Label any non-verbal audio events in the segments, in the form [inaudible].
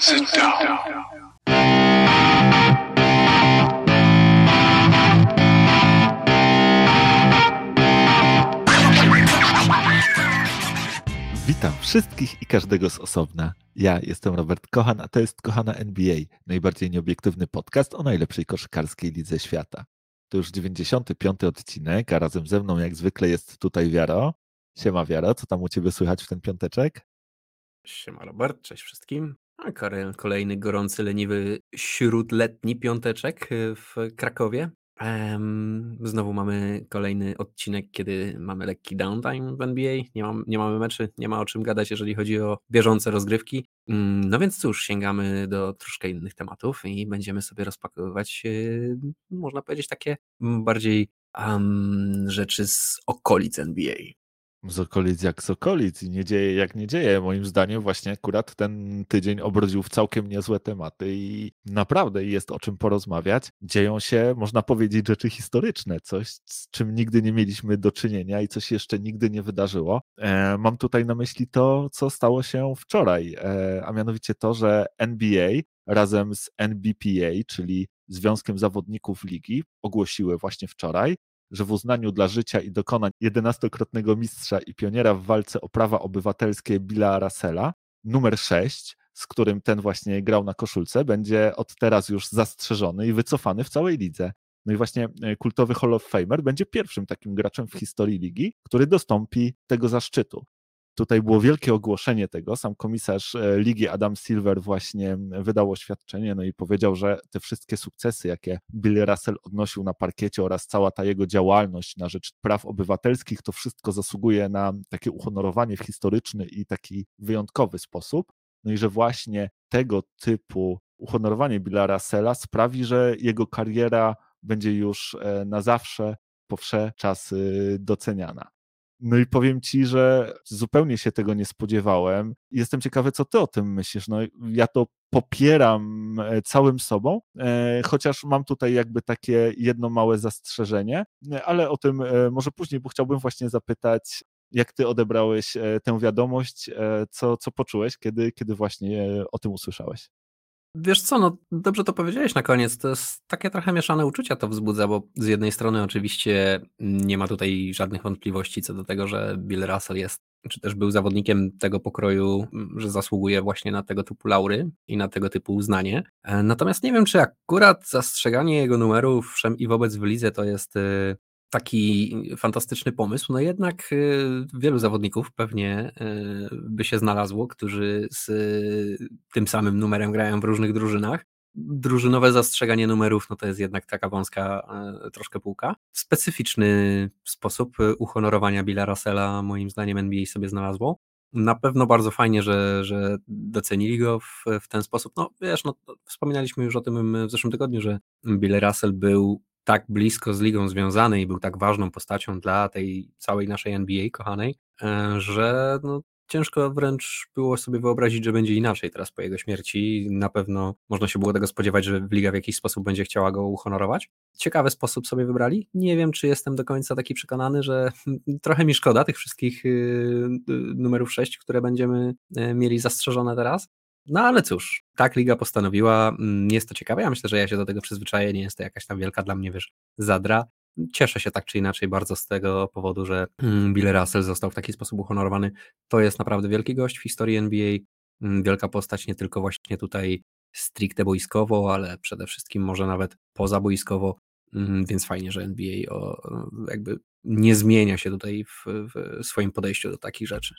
Sit down. Witam wszystkich i każdego z osobna. Ja jestem Robert Kochan, a to jest Kochana NBA, najbardziej nieobiektywny podcast o najlepszej koszykarskiej lidze świata. To już 95. odcinek, a razem ze mną jak zwykle jest tutaj Wiaro. Siema Wiaro, co tam u Ciebie słychać w ten piąteczek? Siema Robert, cześć wszystkim. A Karel, kolejny gorący, leniwy, śródletni piąteczek y, w Krakowie. Znowu mamy kolejny odcinek, kiedy mamy lekki downtime w NBA. Nie, mam, nie mamy meczy, nie ma o czym gadać, jeżeli chodzi o bieżące rozgrywki. Mm, No więc cóż, sięgamy do troszkę innych tematów i będziemy sobie rozpakowywać, y, można powiedzieć, takie bardziej em, rzeczy z okolic NBA. Z okolic jak z okolic i nie dzieje jak nie dzieje. Moim zdaniem właśnie akurat ten tydzień obrodził w całkiem niezłe tematy i naprawdę jest o czym porozmawiać. Dzieją się, można powiedzieć, rzeczy historyczne, coś z czym nigdy nie mieliśmy do czynienia i coś jeszcze nigdy nie wydarzyło. E, mam tutaj na myśli to, co stało się wczoraj, e, a mianowicie to, że NBA razem z NBPA, czyli Związkiem Zawodników Ligi, ogłosiły właśnie wczoraj, że w uznaniu dla życia i dokonań 11-krotnego mistrza i pioniera w walce o prawa obywatelskie Billa Russella, numer 6, z którym ten właśnie grał na koszulce, będzie od teraz już zastrzeżony i wycofany w całej lidze. No i właśnie e, kultowy Hall of Famer będzie pierwszym takim graczem w historii ligi, który dostąpi tego zaszczytu. Tutaj było wielkie ogłoszenie tego. Sam komisarz e, ligi Adam Silver właśnie wydał oświadczenie no i powiedział, że te wszystkie sukcesy, jakie Bill Russell odnosił na parkiecie oraz cała ta jego działalność na rzecz praw obywatelskich, to wszystko zasługuje na takie uhonorowanie w historyczny i taki wyjątkowy sposób. No i że właśnie tego typu uhonorowanie Billa Russella sprawi, że jego kariera będzie już e, na zawsze po wsze czasy doceniana. No i powiem ci, że zupełnie się tego nie spodziewałem. Jestem ciekawy, co ty o tym myślisz. No, ja to popieram e, całym sobą, e, chociaż mam tutaj jakby takie jedno małe zastrzeżenie, e, ale o tym może później, bo chciałbym właśnie zapytać, jak ty odebrałeś tę wiadomość, co, co poczułeś, kiedy, kiedy właśnie o tym usłyszałeś? Wiesz co, no dobrze to powiedziałeś na koniec. To jest takie trochę mieszane uczucia to wzbudza, bo z jednej strony oczywiście nie ma tutaj żadnych wątpliwości co do tego, że Bill Russell jest, czy też był zawodnikiem tego pokroju, że zasługuje właśnie na tego typu laury i na tego typu uznanie. E, Natomiast nie wiem, czy akurat zastrzeganie jego numerów wszem i wobec w lidze to jest e, taki fantastyczny pomysł, no jednak y, wielu zawodników pewnie y, by się znalazło, którzy z y, tym samym numerem grają w różnych drużynach. Drużynowe zastrzeganie numerów, no to jest jednak taka wąska troszkę półka. Specyficzny sposób uhonorowania Billa Russella moim zdaniem NBA sobie znalazło. Na pewno bardzo fajnie, że, że docenili go w, w ten sposób. No wiesz, no, wspominaliśmy już o tym w zeszłym tygodniu, że Bill Russell był tak blisko z ligą związany i był tak ważną postacią dla tej całej naszej NBA kochanej, e, że no, ciężko wręcz było sobie wyobrazić, że będzie inaczej teraz po jego śmierci. Na pewno można się było tego spodziewać, że liga w jakiś sposób będzie chciała go uhonorować. Ciekawy sposób sobie wybrali. Nie wiem, czy jestem do końca taki przekonany, że [laughs] trochę mi szkoda tych wszystkich y, y, numerów 6, które będziemy y, mieli zastrzeżone teraz. No ale cóż, tak liga postanowiła, mm, jest to ciekawe, ja myślę, że ja się do tego przyzwyczaję, nie jest to jakaś tam wielka dla mnie, wiesz, zadra. Cieszę się tak czy inaczej bardzo z tego powodu, że mm, Bill Russell został w taki sposób uhonorowany. To jest naprawdę wielki gość w historii NBA, mm, wielka postać nie tylko właśnie tutaj stricte boiskowo, ale przede wszystkim może nawet pozaboiskowo, mm, więc fajnie, że NBA o, jakby nie zmienia się tutaj w, w swoim podejściu do takich rzeczy.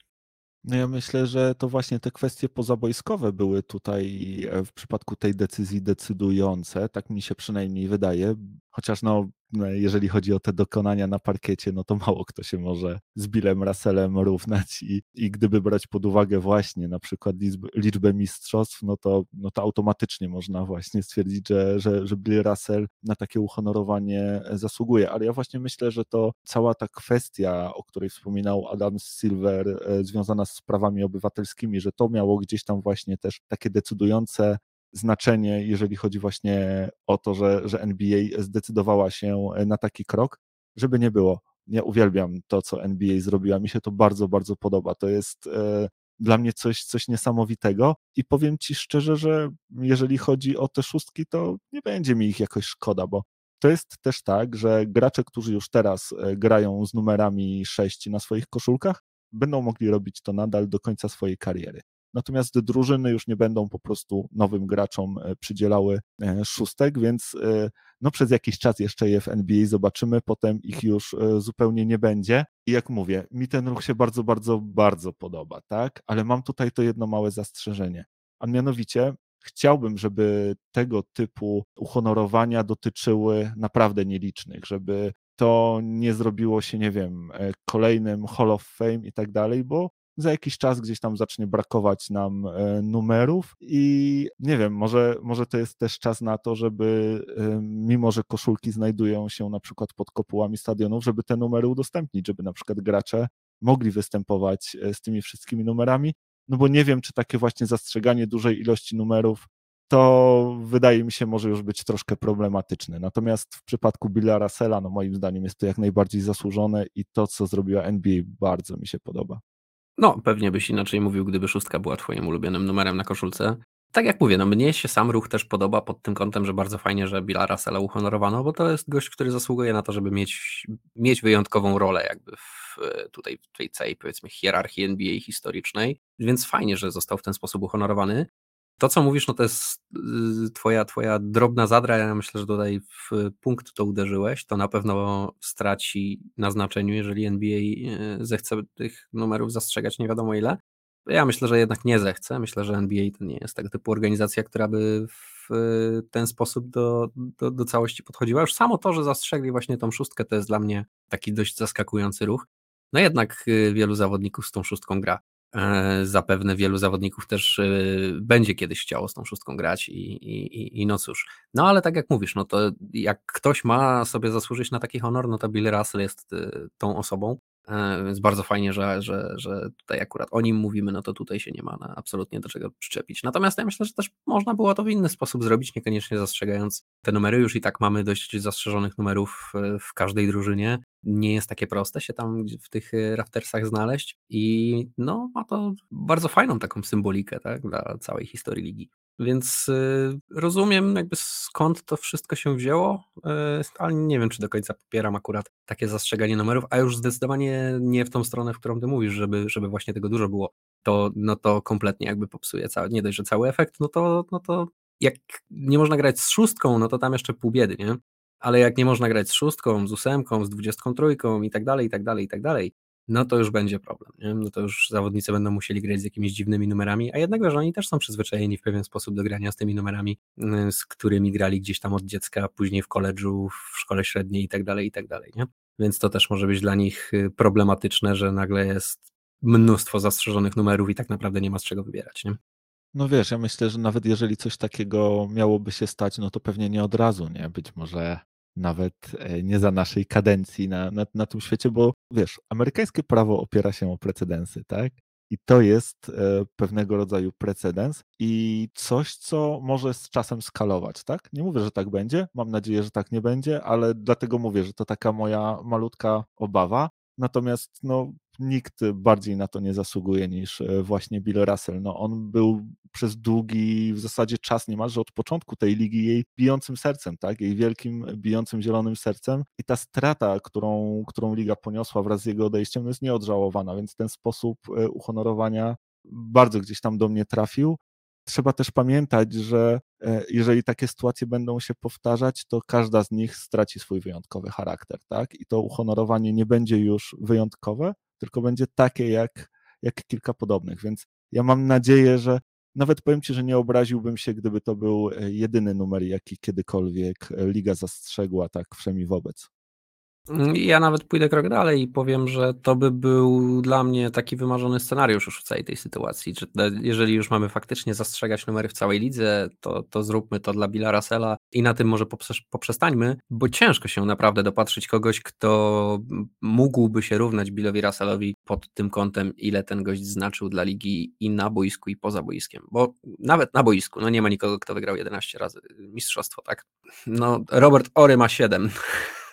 No ja myślę, że to właśnie te kwestie pozabojskowe były tutaj e, w przypadku tej decyzji decydujące, tak mi się przynajmniej wydaje, chociaż no, no jeżeli chodzi o te dokonania na parkiecie, no to mało kto się może z Billem Russellem równać i, i gdyby brać pod uwagę właśnie na przykład liczbę, liczbę mistrzostw, no to, no to automatycznie można właśnie stwierdzić, że, że, że Bill Russell na takie uhonorowanie zasługuje, ale ja właśnie myślę, że to cała ta kwestia, o której wspominał Adam Silver, e, związana z prawami obywatelskimi, że to miało gdzieś tam właśnie też takie decydujące znaczenie, jeżeli chodzi właśnie o to, że, że NBA zdecydowała się na taki krok, żeby nie było. Ja uwielbiam to, co NBA zrobiła. Mi się to bardzo, bardzo podoba. To jest e, dla mnie coś, coś niesamowitego i powiem ci szczerze, że jeżeli chodzi o te szóstki, to nie będzie mi ich jakoś szkoda, bo to jest też tak, że gracze, którzy już teraz e, grają z numerami 6 na swoich koszulkach, będą mogli robić to nadal do końca swojej kariery. Natomiast drużyny już nie będą po prostu nowym graczom e, przydzielały e, szóstek, więc no przez jakiś czas jeszcze je w NBA zobaczymy, potem ich już zupełnie nie będzie. I jak mówię, mi ten ruch się bardzo, bardzo, bardzo podoba, tak? Ale mam tutaj to jedno małe zastrzeżenie. A mianowicie chciałbym, żeby tego typu uhonorowania dotyczyły naprawdę nielicznych, żeby to nie zrobiło się, nie wiem, e, kolejnym Hall of Fame i tak dalej, bo za jakiś czas gdzieś tam zacznie brakować nam e, numerów i nie wiem, może, może to jest też czas na to, żeby e, mimo, że koszulki znajdują się na przykład pod kopułami stadionów, żeby te numery udostępnić, żeby na przykład gracze mogli występować z tymi wszystkimi numerami, no bo nie wiem, czy takie właśnie zastrzeganie dużej ilości numerów to wydaje mi się może już być troszkę problematyczne. Natomiast w przypadku Billa Russella, no moim zdaniem jest to jak najbardziej zasłużone i to, co zrobiła NBA, bardzo mi się podoba. No, pewnie byś inaczej mówił, gdyby szóstka była twoim ulubionym numerem na koszulce. Tak jak mówię, no mnie się sam ruch też podoba pod tym kątem, że bardzo fajnie, że Billa Russella uhonorowano, bo to jest gość, który zasługuje na to, żeby mieć, mieć wyjątkową rolę jakby w, tutaj w tej całej powiedzmy hierarchii NBA historycznej, więc fajnie, że został w ten sposób uhonorowany. To, co mówisz, no to jest y, twoja, twoja drobna zadra, ja myślę, że tutaj w punkt to uderzyłeś, to na pewno straci na znaczeniu, jeżeli NBA y, zechce tych numerów zastrzegać nie wiadomo ile. Ja myślę, że jednak nie zechce. Myślę, że NBA to nie jest tego typu organizacja, która by w ten sposób do, do, do całości podchodziła. Już samo to, że zastrzegli właśnie tą szóstkę, to jest dla mnie taki dość zaskakujący ruch. No jednak y, wielu zawodników z tą szóstką gra. E, zapewne wielu zawodników też e, będzie kiedyś chciało z tą szóstką grać i, i, i no cóż. No ale tak jak mówisz, no to jak ktoś ma sobie zasłużyć na taki honor, no to Bill Russell jest e, tą osobą. E, więc bardzo fajnie, że, że, że tutaj akurat o nim mówimy, no to tutaj się nie ma na absolutnie do czego przyczepić. Natomiast ja myślę, że też można było to w inny sposób zrobić, niekoniecznie zastrzegając te numery. Już i tak mamy dość zastrzeżonych numerów w każdej drużynie. Nie jest takie proste się tam w tych raftersach znaleźć i no ma to bardzo fajną taką symbolikę tak, dla całej historii ligi. Więc y, rozumiem jakby skąd to wszystko się wzięło, y, ale nie wiem, czy do końca popieram akurat takie zastrzeganie numerów, a już zdecydowanie nie w tą stronę, w którą ty mówisz, żeby, żeby właśnie tego dużo było. To, no to kompletnie jakby popsuje cały, nie dość, że cały efekt, no to, no to jak nie można grać z szóstką, no to tam jeszcze pół biedy, nie? Ale jak nie można grać z szóstką, z ósemką, z dwudziestką trójką i tak dalej, i tak dalej, i tak dalej, no to już będzie problem. Nie? No to już zawodnicy będą musieli grać z jakimiś dziwnymi numerami, a jednak, że oni też są przyzwyczajeni w pewien sposób do grania z tymi numerami, y, z którymi grali gdzieś tam od dziecka, później w koledżu, w szkole średniej i tak dalej, i tak dalej. Nie? Więc to też może być dla nich y, problematyczne, że nagle jest mnóstwo zastrzeżonych numerów i tak naprawdę nie ma z czego wybierać. Nie? No wiesz, ja myślę, że nawet jeżeli coś takiego miałoby się stać, no to pewnie nie od razu, nie? Być może nawet e, nie za naszej kadencji na, na, na tym świecie, bo wiesz, amerykańskie prawo opiera się o precedensy, tak? I to jest e, pewnego rodzaju precedens i coś, co może z czasem skalować, tak? Nie mówię, że tak będzie, mam nadzieję, że tak nie będzie, ale dlatego mówię, że to taka moja malutka obawa. Natomiast no, nikt bardziej na to nie zasługuje niż e, właśnie Bill Russell. No, on był przez długi w zasadzie czas niemalże od początku tej ligi jej bijącym sercem, tak? jej wielkim bijącym zielonym sercem i ta strata, którą, którą liga poniosła wraz z jego odejściem, jest nieodżałowana, więc ten sposób e, uhonorowania bardzo gdzieś tam do mnie trafił. Trzeba też pamiętać, że e, jeżeli takie sytuacje będą się powtarzać, to każda z nich straci swój wyjątkowy charakter, tak? I to uhonorowanie nie będzie już wyjątkowe, tylko będzie takie jak, jak kilka podobnych. Więc ja mam nadzieję, że nawet powiem Ci, że nie obraziłbym się, gdyby to był e, jedyny numer, jaki kiedykolwiek e, liga zastrzegła tak wszemi wobec. Ja nawet pójdę krok dalej i powiem, że to by był dla mnie taki wymarzony scenariusz już w całej tej sytuacji. Czy jeżeli już mamy faktycznie zastrzegać numery w całej lidze, to, to zróbmy to dla Billa Russella i na tym może poprzestańmy, bo ciężko się naprawdę dopatrzyć kogoś, kto mógłby się równać Billowi Russellowi pod tym kątem, ile ten gość znaczył dla ligi i na boisku, i poza boiskiem. Bo nawet na boisku, no nie ma nikogo, kto wygrał 11 razy mistrzostwo, tak? No, Robert Ory ma 7.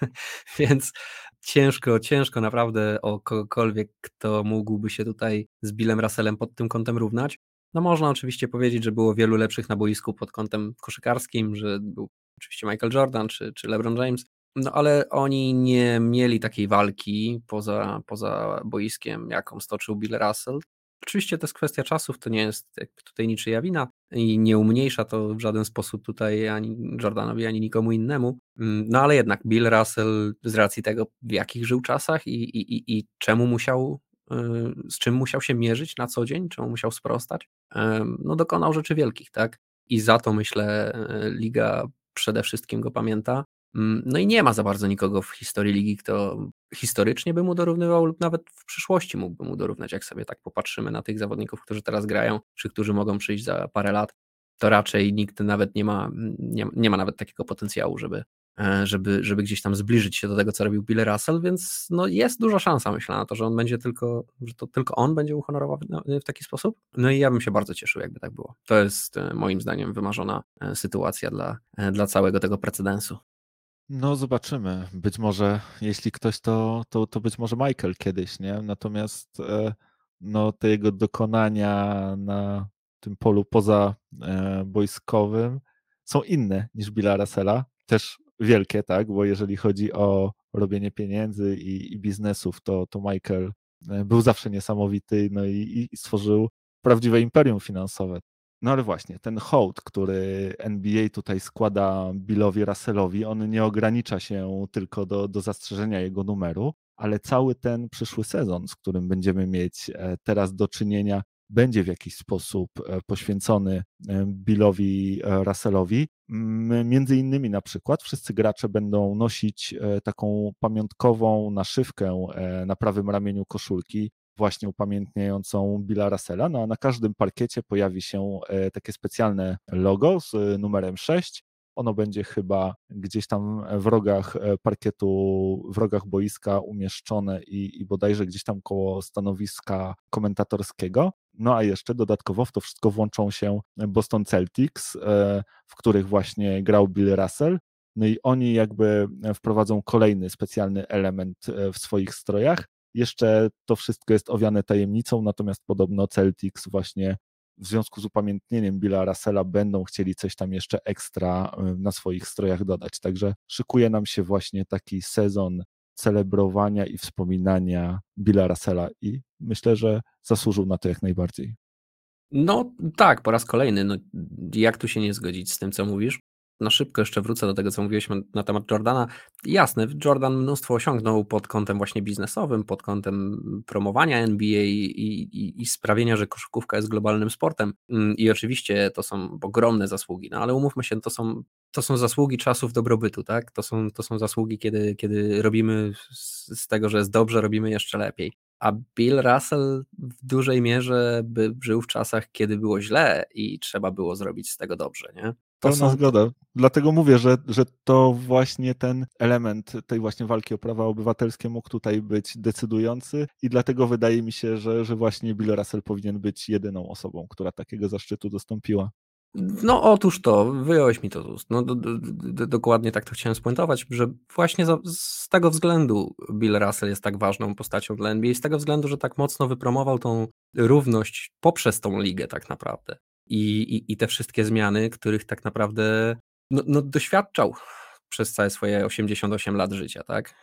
[laughs] Więc ciężko, ciężko naprawdę o kogokolwiek, kto mógłby się tutaj z Billem Russellem pod tym kątem równać. No można oczywiście powiedzieć, że było wielu lepszych na boisku pod kątem koszykarskim, że był oczywiście Michael Jordan czy, czy LeBron James, no ale oni nie mieli takiej walki poza, poza boiskiem, jaką stoczył Bill Russell. Oczywiście to jest kwestia czasów, to nie jest tutaj niczyja wina i nie umniejsza to w żaden sposób tutaj ani Jordanowi, ani nikomu innemu. Mm, no ale jednak Bill Russell z racji tego, w jakich żył czasach i, i, i, i czemu musiał, z czym musiał się mierzyć na co dzień, czemu musiał sprostać, no dokonał rzeczy wielkich, tak? I za to myślę y, liga przede wszystkim go pamięta. Mm, no i nie ma za bardzo nikogo w historii ligi, kto historycznie by mu dorównywał lub nawet w przyszłości mógłby mu dorównać. Jak sobie tak popatrzymy na tych zawodników, którzy teraz grają, czy którzy mogą przyjść za parę lat, to raczej nikt nawet nie ma, nie, nie ma nawet takiego potencjału, żeby, e, żeby, żeby gdzieś tam zbliżyć się do tego, co robił Bill Russell, więc no jest duża szansa, myślę, na to, że on będzie tylko, że to tylko on będzie uhonorowany w taki sposób. No i ja bym się bardzo cieszył, jakby tak było. To jest e, moim zdaniem wymarzona e, sytuacja dla, dla całego tego precedensu. No, zobaczymy. Być może, jeśli ktoś, to, to, to być może Michael kiedyś, nie? Natomiast e, no, te jego dokonania na tym polu poza e, boiskowym są inne niż Billa Russella. Też wielkie, tak? Bo jeżeli chodzi o robienie pieniędzy i, i biznesów, to, to Michael e, był zawsze niesamowity no i, i stworzył prawdziwe imperium finansowe. No ale właśnie, ten hołd, który NBA tutaj składa Billowi Russellowi, on nie ogranicza się tylko do, do zastrzeżenia jego numeru, ale cały ten przyszły sezon, z którym będziemy mieć e, teraz do czynienia, będzie w jakiś sposób e, poświęcony e, Billowi Russellowi. Między innymi na przykład wszyscy gracze będą nosić taką pamiątkową naszywkę na prawym ramieniu koszulki właśnie upamiętniającą Billa Russella. No, a na każdym parkiecie pojawi się e, takie specjalne logo z e, numerem 6. Ono będzie chyba gdzieś tam w rogach e, parkietu, w rogach boiska umieszczone i, i bodajże gdzieś tam koło stanowiska komentatorskiego. No a jeszcze dodatkowo w to wszystko włączą się Boston Celtics, w których właśnie grał Bill Russell. No i oni jakby wprowadzą kolejny specjalny element w swoich strojach, jeszcze to wszystko jest owiane tajemnicą, natomiast podobno Celtics właśnie w związku z upamiętnieniem Billa Russella będą chcieli coś tam jeszcze ekstra y, na swoich strojach dodać. Także szykuje nam się właśnie taki sezon celebrowania i wspominania Billa Russella i myślę, że zasłużył na to jak najbardziej. No tak, po raz kolejny. No, jak tu się nie zgodzić z tym, co mówisz? Na szybko jeszcze wrócę do tego, co mówiliśmy na temat Jordana. Jasne, Jordan mnóstwo osiągnął pod kątem właśnie biznesowym, pod kątem promowania NBA i, i, i sprawienia, że koszykówka jest globalnym sportem. Mm, I oczywiście to są ogromne zasługi, no ale umówmy się, to są, to są zasługi czasów dobrobytu, tak? To są, to są zasługi, kiedy, kiedy robimy z tego, że jest dobrze, robimy jeszcze lepiej. A Bill Russell w dużej mierze by żył w czasach, kiedy było źle i trzeba było zrobić z tego dobrze, nie? To Pełna są... zgoda. Dlatego mówię, że, że to właśnie ten element tej właśnie walki o prawa obywatelskie mógł tutaj być decydujący i dlatego wydaje mi się, że, że właśnie Bill Russell powinien być jedyną osobą, która takiego zaszczytu dostąpiła. No otóż to, wyjąłeś mi to z ust. No, do, do, do, dokładnie tak to chciałem spuentować, że właśnie za, z tego względu Bill Russell jest tak ważną postacią dla NBA, z tego względu, że tak mocno wypromował tą równość poprzez tą ligę tak naprawdę i, i, i te wszystkie zmiany, których tak naprawdę no, no, doświadczał przez całe swoje 88 lat życia, tak?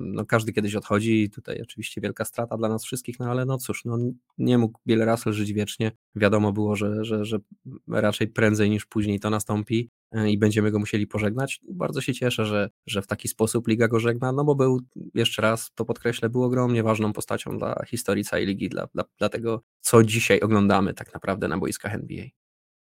No, każdy kiedyś odchodzi, tutaj oczywiście wielka strata dla nas wszystkich, no ale no cóż, no, nie mógł Bill Russell żyć wiecznie. Wiadomo było, że, że, że raczej prędzej niż później to nastąpi e, i będziemy go musieli pożegnać. Bardzo się cieszę, że, że w taki sposób Liga go żegna, no bo był, jeszcze raz to podkreślę, był ogromnie ważną postacią dla historii całej ligi, dla, dla, dla tego, co dzisiaj oglądamy tak naprawdę na boiskach NBA.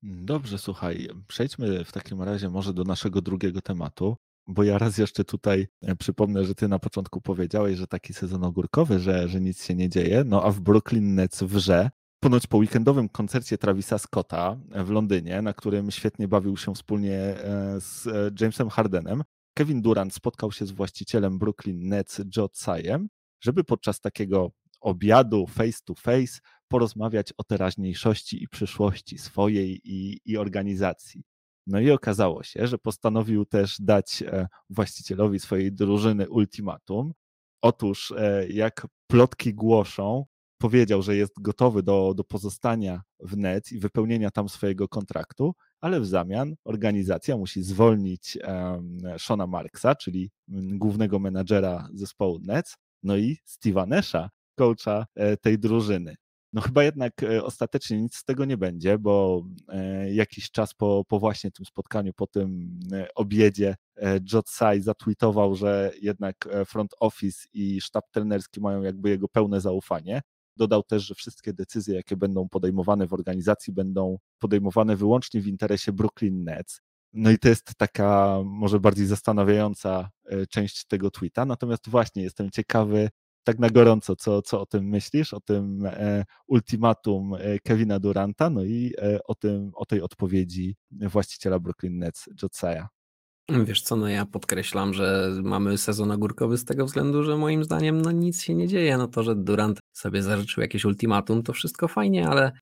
Dobrze, słuchaj, przejdźmy w takim razie może do naszego drugiego tematu, bo ja raz jeszcze tutaj e, przypomnę, że ty na początku powiedziałeś, że taki sezon ogórkowy, że, że nic się nie dzieje, no a w Brooklyn Nets wrze. Ponoć po weekendowym koncercie Travisa Scotta w Londynie, na którym świetnie bawił się wspólnie e, z e, Jamesem Hardenem, Kevin Durant spotkał się z właścicielem Brooklyn Nets, Joe Tsajem, żeby podczas takiego obiadu face to face porozmawiać o teraźniejszości i przyszłości swojej i, i organizacji. No i okazało się, że postanowił też dać e, właścicielowi swojej drużyny ultimatum, Otóż, jak plotki głoszą, powiedział, że jest gotowy do, do pozostania w net i wypełnienia tam swojego kontraktu, ale w zamian organizacja musi zwolnić Shona Marksa, czyli głównego menadżera zespołu Nets, no i Steve'a Nasha, coacha e, tej drużyny. No chyba jednak e, ostatecznie nic z tego nie będzie, bo e, jakiś czas po, po właśnie tym spotkaniu, po tym obiedzie, Jotsai zatweetował, że jednak front office i sztab trenerski mają jakby jego pełne zaufanie. Dodał też, że wszystkie decyzje, jakie będą podejmowane w organizacji, będą podejmowane wyłącznie w interesie Brooklyn Nets. No i to jest taka może bardziej zastanawiająca część tego tweeta. Natomiast właśnie jestem ciekawy, tak na gorąco, co, co o tym myślisz, o tym e, ultimatum e, Kevina Duranta, no i e, o, tym, o tej odpowiedzi właściciela Brooklyn Nets, Josiah. Wiesz co, no ja podkreślam, że mamy sezon ogórkowy z tego względu, że moim zdaniem no nic się nie dzieje. No to, że Durant sobie zażyczył jakieś ultimatum, to wszystko fajnie, ale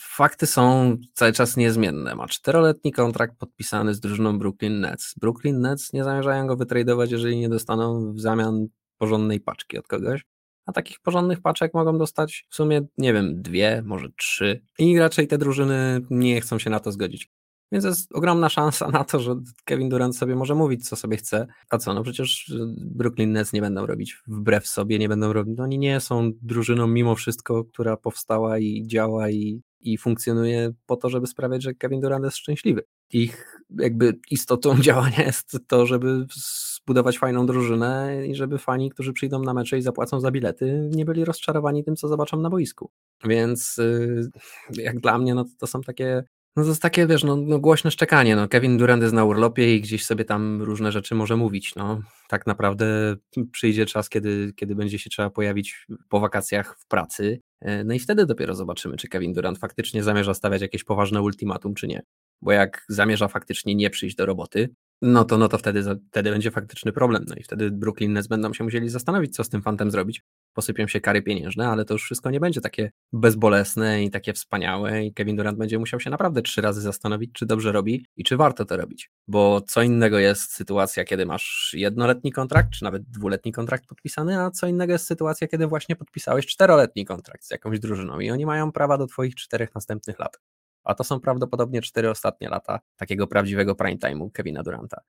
fakty są cały czas niezmienne. Ma czteroletni kontrakt podpisany z drużyną Brooklyn Nets. Brooklyn Nets nie zamierzają go wytradować, jeżeli nie dostaną w zamian porządnej paczki od kogoś. A takich porządnych paczek mogą dostać w sumie, nie wiem, dwie, może trzy. I raczej te drużyny nie chcą się na to zgodzić. Więc jest ogromna szansa na to, że Kevin Durant sobie może mówić, co sobie chce. A co, no przecież Brooklyn Nets nie będą robić wbrew sobie, nie będą robić. No oni nie są drużyną mimo wszystko, która powstała i działa i, i funkcjonuje po to, żeby sprawiać, że Kevin Durant jest szczęśliwy. Ich jakby istotą [laughs] działania jest to, żeby zbudować fajną drużynę i żeby fani, którzy przyjdą na mecze i zapłacą za bilety, nie byli rozczarowani tym, co zobaczą na boisku. Więc y, jak dla mnie, no to, to są takie no to jest takie, wiesz, no, no głośne szczekanie. No. Kevin Durant jest na urlopie i gdzieś sobie tam różne rzeczy może mówić. No. Tak naprawdę przyjdzie czas, kiedy, kiedy będzie się trzeba pojawić po wakacjach w pracy. E, no i wtedy dopiero zobaczymy, czy Kevin Durant faktycznie zamierza stawiać jakieś poważne ultimatum, czy nie. Bo jak zamierza faktycznie nie przyjść do roboty, no to, no to wtedy, wtedy będzie faktyczny problem. No i wtedy Brooklyn Nets będą się musieli zastanowić, co z tym fantem zrobić. Posypią się kary pieniężne, ale to już wszystko nie będzie takie bezbolesne i takie wspaniałe i Kevin Durant będzie musiał się naprawdę trzy razy zastanowić, czy dobrze robi i czy warto to robić. Bo co innego jest sytuacja, kiedy masz jednoletni kontrakt, czy nawet dwuletni kontrakt podpisany, a co innego jest sytuacja, kiedy właśnie podpisałeś czteroletni kontrakt z jakąś drużyną i oni mają prawa do twoich czterech następnych lat a to są prawdopodobnie cztery ostatnie lata takiego prawdziwego prime time'u Kevina Duranta.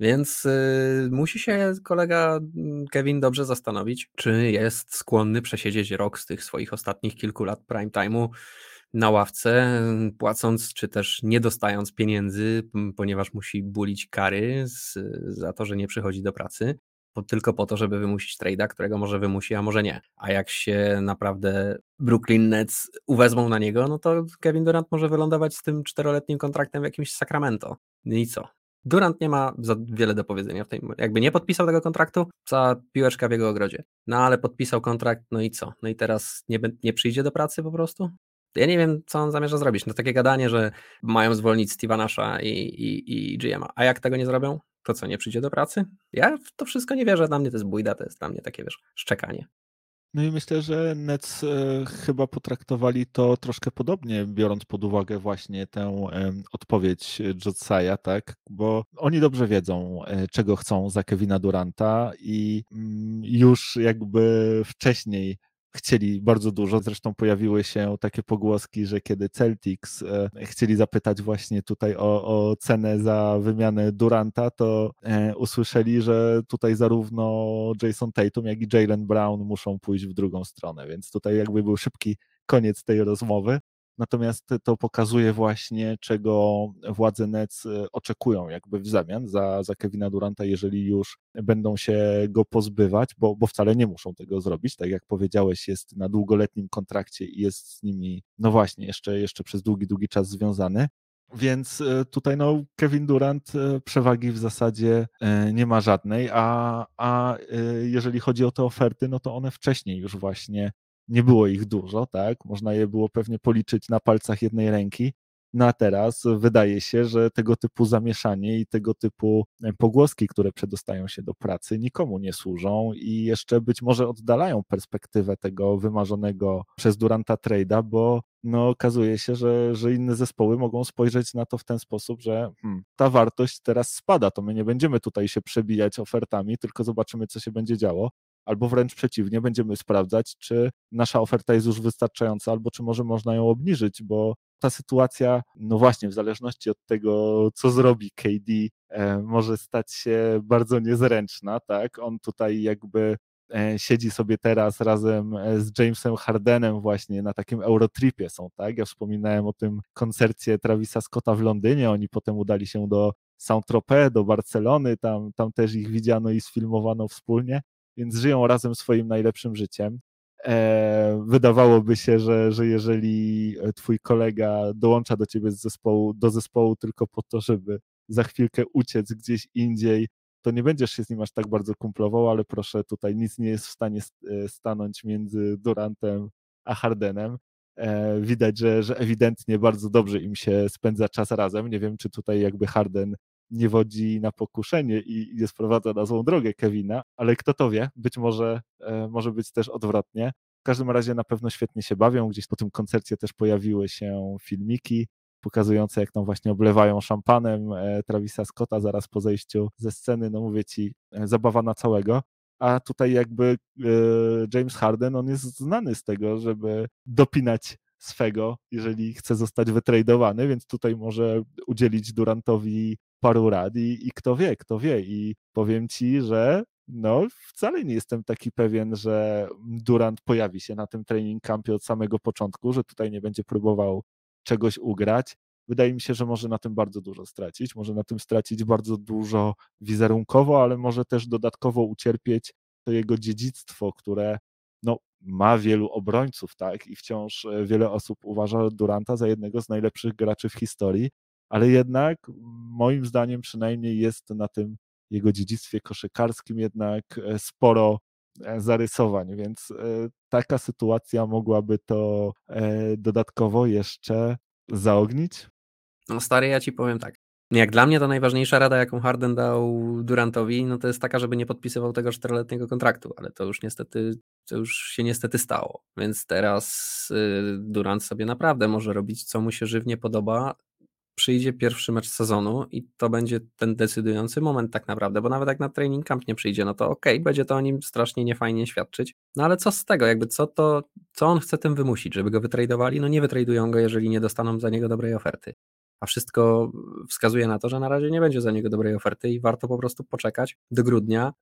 Więc y, musi się kolega mm, Kevin dobrze zastanowić, czy jest skłonny przesiedzieć rok z tych swoich ostatnich kilku lat prime time'u na ławce, płacąc czy też nie dostając pieniędzy, ponieważ musi bulić kary z, za to, że nie przychodzi do pracy tylko po to, żeby wymusić trade'a, którego może wymusi, a może nie. A jak się naprawdę Brooklyn Nets uwezmą na niego, no to Kevin Durant może wylądować z tym czteroletnim kontraktem w jakimś Sacramento. I co? Durant nie ma za wiele do powiedzenia w tej, jakby nie podpisał tego kontraktu, za piłeczka w jego ogrodzie. No ale podpisał kontrakt, no i co? No i teraz nie, nie przyjdzie do pracy po prostu? Ja nie wiem, co on zamierza zrobić. No takie gadanie, że mają zwolnić Steve'a Nasha i, i, i GM'a. A jak tego nie zrobią? to co, nie przyjdzie do pracy? Ja w to wszystko nie wierzę, dla mnie to jest bójda, to jest dla mnie takie, wiesz, szczekanie. No i myślę, że Nets e, chyba potraktowali to troszkę podobnie, biorąc pod uwagę właśnie tę e, odpowiedź Josiah, tak? Bo oni dobrze wiedzą, e, czego chcą za Kevina Duranta i mm, już jakby wcześniej chcieli bardzo dużo. Zresztą pojawiły się takie pogłoski, że kiedy Celtics e, chcieli zapytać właśnie tutaj o, o cenę za wymianę Duranta, to e, usłyszeli, że tutaj zarówno Jason Tatum, jak i Jalen Brown muszą pójść w drugą stronę, więc tutaj jakby był szybki koniec tej rozmowy. Natomiast to pokazuje właśnie, czego władze Nets e, oczekują jakby w zamian za, za Kevina Duranta, jeżeli już będą się go pozbywać, bo, bo wcale nie muszą tego zrobić. Tak jak powiedziałeś, jest na długoletnim kontrakcie i jest z nimi, no właśnie, jeszcze, jeszcze przez długi, długi czas związany. Więc e, tutaj no, Kevin Durant e, przewagi w zasadzie nie ma żadnej, a, a jeżeli chodzi o te oferty, no to one wcześniej już właśnie nie było ich dużo, tak? Można je było pewnie policzyć na palcach jednej ręki. No a teraz wydaje się, że tego typu zamieszanie i tego typu e, pogłoski, które przedostają się do pracy, nikomu nie służą i jeszcze być może oddalają perspektywę tego wymarzonego przez Duranta trade'a, bo no, okazuje się, że, że inne zespoły mogą spojrzeć na to w ten sposób, że hmm, ta wartość teraz spada, to my nie będziemy tutaj się przebijać ofertami, tylko zobaczymy, co się będzie działo albo wręcz przeciwnie, będziemy sprawdzać, czy nasza oferta jest już wystarczająca, albo czy może można ją obniżyć, bo ta sytuacja, no właśnie, w zależności od tego, co zrobi KD, e, może stać się bardzo niezręczna, tak? On tutaj jakby e, siedzi sobie teraz razem e, z Jamesem Hardenem właśnie na takim Eurotripie są, tak? Ja wspominałem o tym koncercie Travisa Scotta w Londynie, oni potem udali się do Saint-Tropez, do Barcelony, tam, tam też ich widziano i sfilmowano wspólnie, więc żyją razem swoim najlepszym życiem. E, wydawałoby się, że, że jeżeli twój kolega dołącza do ciebie z zespołu, do zespołu tylko po to, żeby za chwilkę uciec gdzieś indziej, to nie będziesz się z nim aż tak bardzo kumplował, ale proszę, tutaj nic nie jest w stanie e, stanąć między Durantem a Hardenem. E, widać, że, że ewidentnie bardzo dobrze im się spędza czas razem. Nie wiem, czy tutaj jakby Harden nie wodzi na pokuszenie i nie sprowadza na złą drogę Kevina, ale kto to wie, być może e, może być też odwrotnie. W każdym razie na pewno świetnie się bawią. Gdzieś po tym koncercie też pojawiły się filmiki pokazujące, jak tam właśnie oblewają szampanem e, Travisa Scotta zaraz po zejściu ze sceny. No mówię ci, zabawa na całego a tutaj jakby e, James Harden, on jest znany z tego, żeby dopinać swego, jeżeli chce zostać wytradowany, więc tutaj może udzielić Durantowi paru rad i, i kto wie, kto wie. I powiem ci, że no, wcale nie jestem taki pewien, że Durant pojawi się na tym training campie od samego początku, że tutaj nie będzie próbował czegoś ugrać. Wydaje mi się, że może na tym bardzo dużo stracić, może na tym stracić bardzo dużo wizerunkowo, ale może też dodatkowo ucierpieć to jego dziedzictwo, które no, ma wielu obrońców, tak, i wciąż e, wiele osób uważa Duranta za jednego z najlepszych graczy w historii, ale jednak moim zdaniem przynajmniej jest na tym jego dziedzictwie koszykarskim jednak e, sporo e, zarysowań, więc taka sytuacja mogłaby to dodatkowo jeszcze zaognić. No stary, ja ci powiem tak. Jak dla mnie to najważniejsza rada, jaką Harden dał Durantowi, no to jest taka, żeby nie podpisywał tego czteroletniego kontraktu, ale to już niestety, to już się niestety stało. Więc teraz y, Durant sobie naprawdę może robić, co mu się żywnie podoba. Przyjdzie pierwszy mecz sezonu i to będzie ten decydujący moment tak naprawdę, bo nawet jak na training camp nie przyjdzie, no to okej, okay, będzie to o nim strasznie niefajnie świadczyć. No ale co z tego, jakby co to, co on chce tym wymusić, żeby go wytradowali? No nie wytradują go, jeżeli nie dostaną za niego dobrej oferty a wszystko wskazuje na to, że na razie nie będzie za niego dobrej oferty i warto po prostu poczekać do grudnia,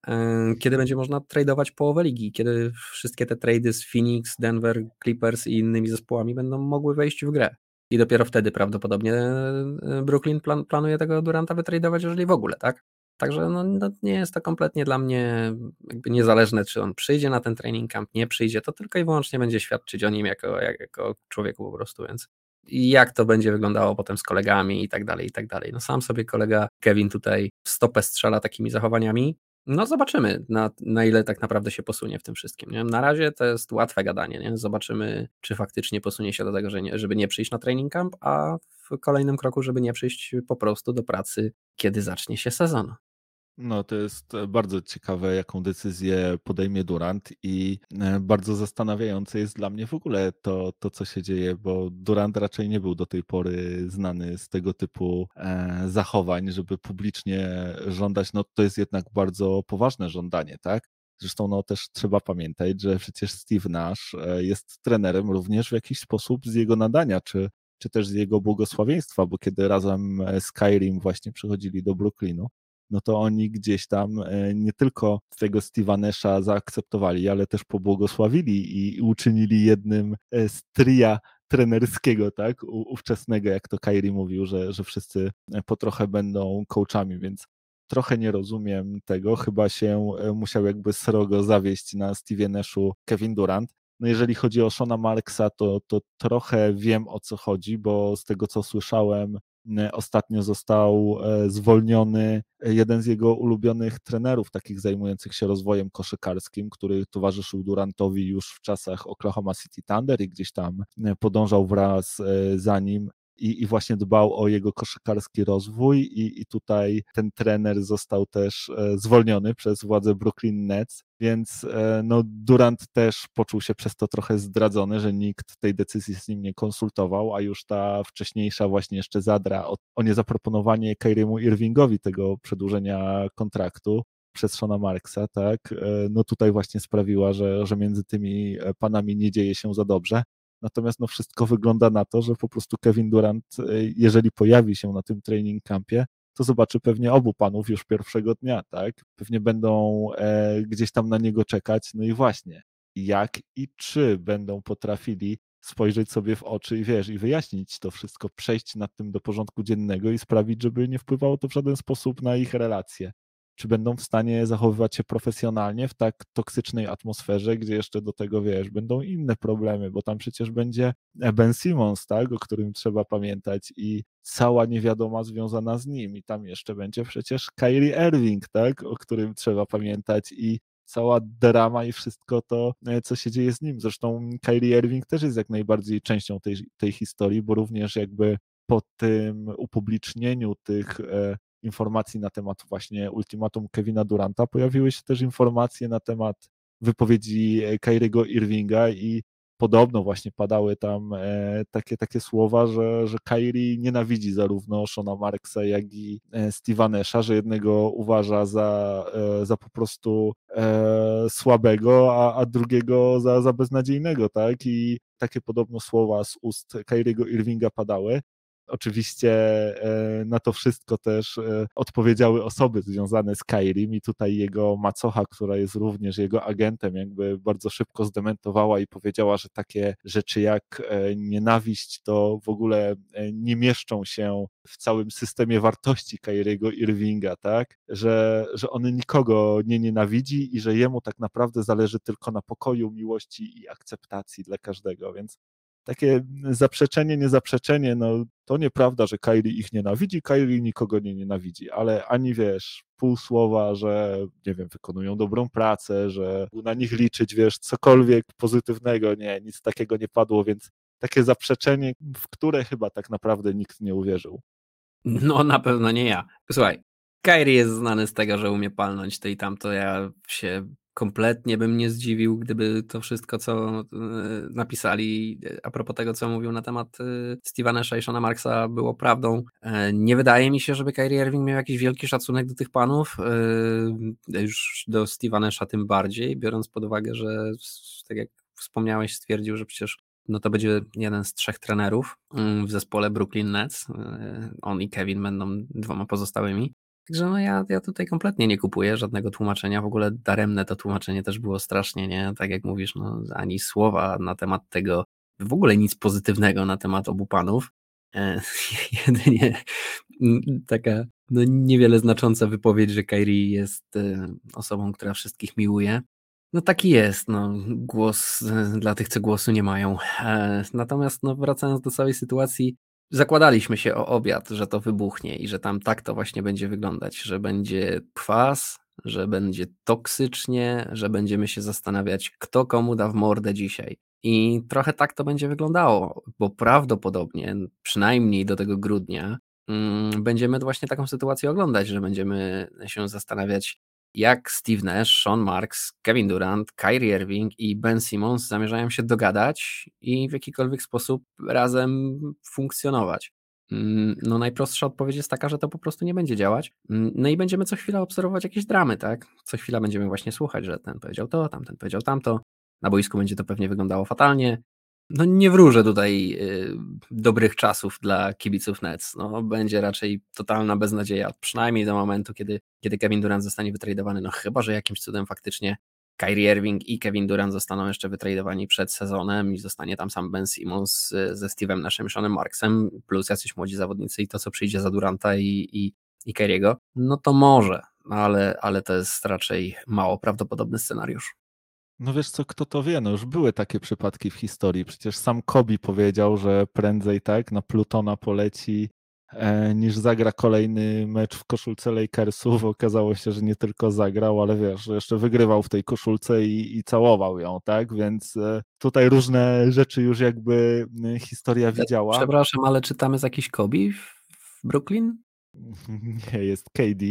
kiedy będzie można tradeować połowę ligi, kiedy wszystkie te trady z Phoenix, Denver, Clippers i innymi zespołami będą mogły wejść w grę. I dopiero wtedy prawdopodobnie e, Brooklyn plan, planuje tego Duranta wytradować, jeżeli w ogóle, tak? Także no, no, nie jest to kompletnie dla mnie jakby niezależne, czy on przyjdzie na ten training camp, nie przyjdzie, to tylko i wyłącznie będzie świadczyć o nim jako, jako człowieku po prostu, więc jak to będzie wyglądało potem z kolegami i tak dalej, i tak dalej. No sam sobie kolega Kevin tutaj w stopę strzela takimi zachowaniami. No zobaczymy, na, na ile tak naprawdę się posunie w tym wszystkim. Nie? Na razie to jest łatwe gadanie. Nie? Zobaczymy, czy faktycznie posunie się do tego, że nie, żeby nie przyjść na training camp, a w kolejnym kroku, żeby nie przyjść po prostu do pracy, kiedy zacznie się sezon. No, to jest e, bardzo ciekawe, jaką decyzję podejmie Durant i e, bardzo zastanawiające jest dla mnie w ogóle to, to co się dzieje, bo Durant raczej nie był do tej pory znany z tego typu e, zachowań, żeby publicznie żądać, no to jest jednak bardzo poważne żądanie, tak? Zresztą no, też trzeba pamiętać, że przecież Steve Nash jest trenerem również w jakiś sposób z jego nadania, czy, czy też z jego błogosławieństwa, bo kiedy razem Skyrim właśnie przychodzili do Brooklynu, no to oni gdzieś tam e, nie tylko tego Steve'a Nasha zaakceptowali, ale też pobłogosławili i uczynili jednym e, z tria trenerskiego, tak, ówczesnego, jak to Kairi mówił, że, że wszyscy e, po trochę będą coachami, więc trochę nie rozumiem tego, chyba się musiał jakby srogo zawieść na Steve Nashu Kevin Durant. No jeżeli chodzi o Shona Marksa, to, to trochę wiem o co chodzi, bo z tego co słyszałem, Ostatnio został e, zwolniony jeden z jego ulubionych trenerów, takich zajmujących się rozwojem koszykarskim, który towarzyszył Durantowi już w czasach Oklahoma City Thunder i gdzieś tam e, podążał wraz e, za nim i, i właśnie dbał o jego koszykarski rozwój i, i tutaj ten trener został też e, zwolniony przez władze Brooklyn Nets, więc e, no, Durant też poczuł się przez to trochę zdradzony, że nikt tej decyzji z nim nie konsultował, a już ta wcześniejsza właśnie jeszcze zadra o, o niezaproponowanie Kyriemu Irvingowi tego przedłużenia kontraktu przez Shona Marksa, tak, no tutaj właśnie sprawiła, że, że między tymi panami nie dzieje się za dobrze. Natomiast no wszystko wygląda na to, że po prostu Kevin Durant, jeżeli pojawi się na tym training campie, to zobaczy pewnie obu panów już pierwszego dnia, tak? Pewnie będą e, gdzieś tam na niego czekać. No i właśnie, jak i czy będą potrafili spojrzeć sobie w oczy i wiesz, i wyjaśnić to wszystko, przejść nad tym do porządku dziennego i sprawić, żeby nie wpływało to w żaden sposób na ich relacje. Czy będą w stanie zachowywać się profesjonalnie w tak toksycznej atmosferze, gdzie jeszcze do tego, wiesz, będą inne problemy, bo tam przecież będzie Ben Simmons, tak, o którym trzeba pamiętać i cała niewiadoma związana z nim i tam jeszcze będzie przecież Kyrie Irving, tak, o którym trzeba pamiętać i cała drama i wszystko to, e, co się dzieje z nim. Zresztą Kyrie Irving też jest jak najbardziej częścią tej, tej historii, bo również jakby po tym upublicznieniu tych e, informacji na temat właśnie ultimatum Kevina Duranta pojawiły się też informacje na temat wypowiedzi e, Kyriego Irvinga i podobno właśnie padały tam e, takie, takie słowa, że, że Kyrie nienawidzi zarówno Shona Marksa, jak i e, Steve'a że jednego uważa za, za po prostu słabego, a, a drugiego za, za beznadziejnego, tak? I takie podobno słowa z ust Kyriego Irvinga padały. Oczywiście e, na to wszystko też e, odpowiedziały osoby związane z Kairim i tutaj jego macocha, która jest również jego agentem, jakby bardzo szybko zdementowała i powiedziała, że takie rzeczy jak e, nienawiść to w ogóle nie mieszczą się w całym systemie wartości Kairiego Irvinga, tak? Że, że on nikogo nie nienawidzi i że jemu tak naprawdę zależy tylko na pokoju, miłości i akceptacji dla każdego, więc takie zaprzeczenie, niezaprzeczenie, no to nieprawda, że Kylie ich nienawidzi, Kylie nikogo nie nienawidzi, ale ani wiesz, pół słowa, że nie wiem, wykonują dobrą pracę, że na nich liczyć, wiesz, cokolwiek pozytywnego, nie, nic takiego nie padło, więc takie zaprzeczenie, w które chyba tak naprawdę nikt nie uwierzył. No na pewno nie ja. Słuchaj, Kyrie jest znany z tego, że umie palnąć to i tamto. Ja się kompletnie bym nie zdziwił, gdyby to wszystko, co e, napisali a propos tego, co mówił na temat e, Steve'a Nasha i Shona Marksa było prawdą. E, nie wydaje mi się, żeby Kyrie Irving miał jakiś wielki szacunek do tych panów, już do Steve'a Nasha tym bardziej, biorąc pod uwagę, że tak jak wspomniałeś, stwierdził, że przecież no to będzie jeden z trzech trenerów mm, w zespole Brooklyn Nets. On i Kevin będą dwoma pozostałymi. Także no ja, ja tutaj kompletnie nie kupuję żadnego tłumaczenia. W ogóle daremne to tłumaczenie też było strasznie, nie? Tak jak mówisz, no ani słowa na temat tego, w ogóle nic pozytywnego na temat obu panów. E, [laughs] jedynie taka no, niewiele znacząca wypowiedź, że Kairi jest e, osobą, która wszystkich miłuje. No taki jest, no, głos e, dla tych, co głosu nie mają. E, natomiast no, wracając do całej sytuacji, zakładaliśmy się o obiad, że to wybuchnie i że tam tak to właśnie będzie wyglądać, że będzie kwas, że będzie toksycznie, że będziemy się zastanawiać, kto komu da w mordę dzisiaj. I trochę tak to będzie wyglądało, bo prawdopodobnie, przynajmniej do tego grudnia, mm, będziemy właśnie taką sytuację oglądać, że będziemy się zastanawiać, jak Steve Nash, Sean Marks, Kevin Durant, Kyrie Irving i Ben Simmons zamierzają się dogadać i w jakikolwiek sposób razem funkcjonować. Mm, no najprostsza odpowiedź jest taka, że to po prostu nie będzie działać. Mm, no i będziemy co chwila obserwować jakieś dramy, tak? Co chwila będziemy właśnie słuchać, że ten powiedział to, tamten powiedział tamto. Na boisku będzie to pewnie wyglądało fatalnie no nie wróżę tutaj y, dobrych czasów dla kibiców Nets. No, będzie raczej totalna beznadzieja, przynajmniej do momentu, kiedy, kiedy Kevin Durant zostanie wytradowany. No chyba, że jakimś cudem faktycznie Kyrie Irving i Kevin Durant zostaną jeszcze wytradowani przed sezonem i zostanie tam sam Ben Simmons ze Steve'em naszym Seanem Marksem, plus jacyś młodzi zawodnicy i to, co przyjdzie za Duranta i, i, i Kyriego, no to może, ale, ale to jest raczej mało prawdopodobny scenariusz. No wiesz co, kto to wie, no już były takie przypadki w historii. Przecież sam Kobi powiedział, że prędzej tak na Plutona poleci e, niż zagra kolejny mecz w koszulce Lakersów. Okazało się, że nie tylko zagrał, ale wiesz, że jeszcze wygrywał w tej koszulce i, i całował ją, tak? Więc e, tutaj różne rzeczy już jakby historia widziała. Przepraszam, ale czytamy z jakiś Kobi w Brooklyn? [laughs] Nie, jest KD.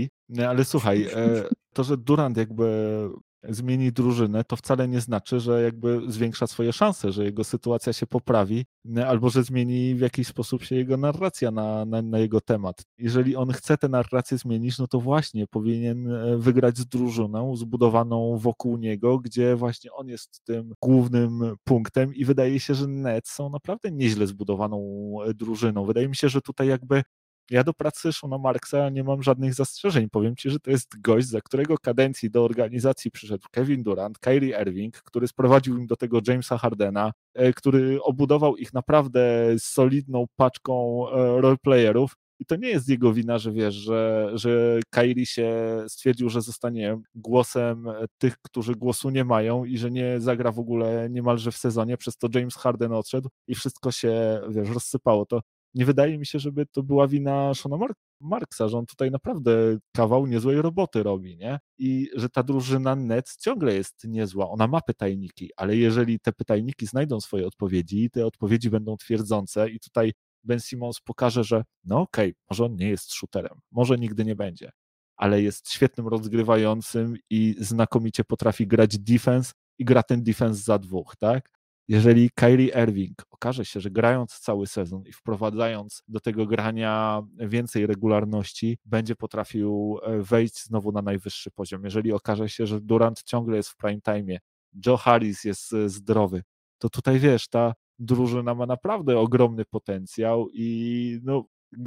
Ale słuchaj, e, to, że Durant jakby zmieni drużynę, to wcale nie znaczy, że jakby zwiększa swoje szanse, że jego sytuacja się poprawi, albo że zmieni w jakiś sposób się jego narracja na, na, na jego temat. Jeżeli on chce tę narrację zmienić, no to właśnie powinien e, wygrać z drużyną zbudowaną wokół niego, gdzie właśnie on jest tym głównym punktem i wydaje się, że Nets są naprawdę nieźle zbudowaną e, drużyną. Wydaje mi się, że tutaj jakby ja do pracy Shona Marksa nie mam żadnych zastrzeżeń. Powiem ci, że to jest gość, za którego kadencji do organizacji przyszedł Kevin Durant, Kyrie Irving, który sprowadził im do tego Jamesa Hardena, e, który obudował ich naprawdę solidną paczką e, roleplayerów. I to nie jest jego wina, że wiesz, że, że Kyrie się stwierdził, że zostanie głosem tych, którzy głosu nie mają i że nie zagra w ogóle niemalże w sezonie, przez to James Harden odszedł i wszystko się, wiesz, rozsypało. To nie wydaje mi się, żeby to była wina Shona Mark Marksa, że on tutaj naprawdę kawał niezłej roboty robi, nie? I że ta drużyna Nets ciągle jest niezła, ona ma pytajniki, ale jeżeli te pytajniki znajdą swoje odpowiedzi i te odpowiedzi będą twierdzące i tutaj Ben Simmons pokaże, że no okej, okay, może on nie jest shooterem, może nigdy nie będzie, ale jest świetnym rozgrywającym i znakomicie potrafi grać defense i gra ten defense za dwóch, tak? Jeżeli Kyrie Irving okaże się, że grając cały sezon i wprowadzając do tego grania więcej regularności, będzie potrafił e, wejść znowu na najwyższy poziom. Jeżeli okaże się, że Durant ciągle jest w prime time, Joe Harris jest e, zdrowy, to tutaj wiesz, ta drużyna ma naprawdę ogromny potencjał i no,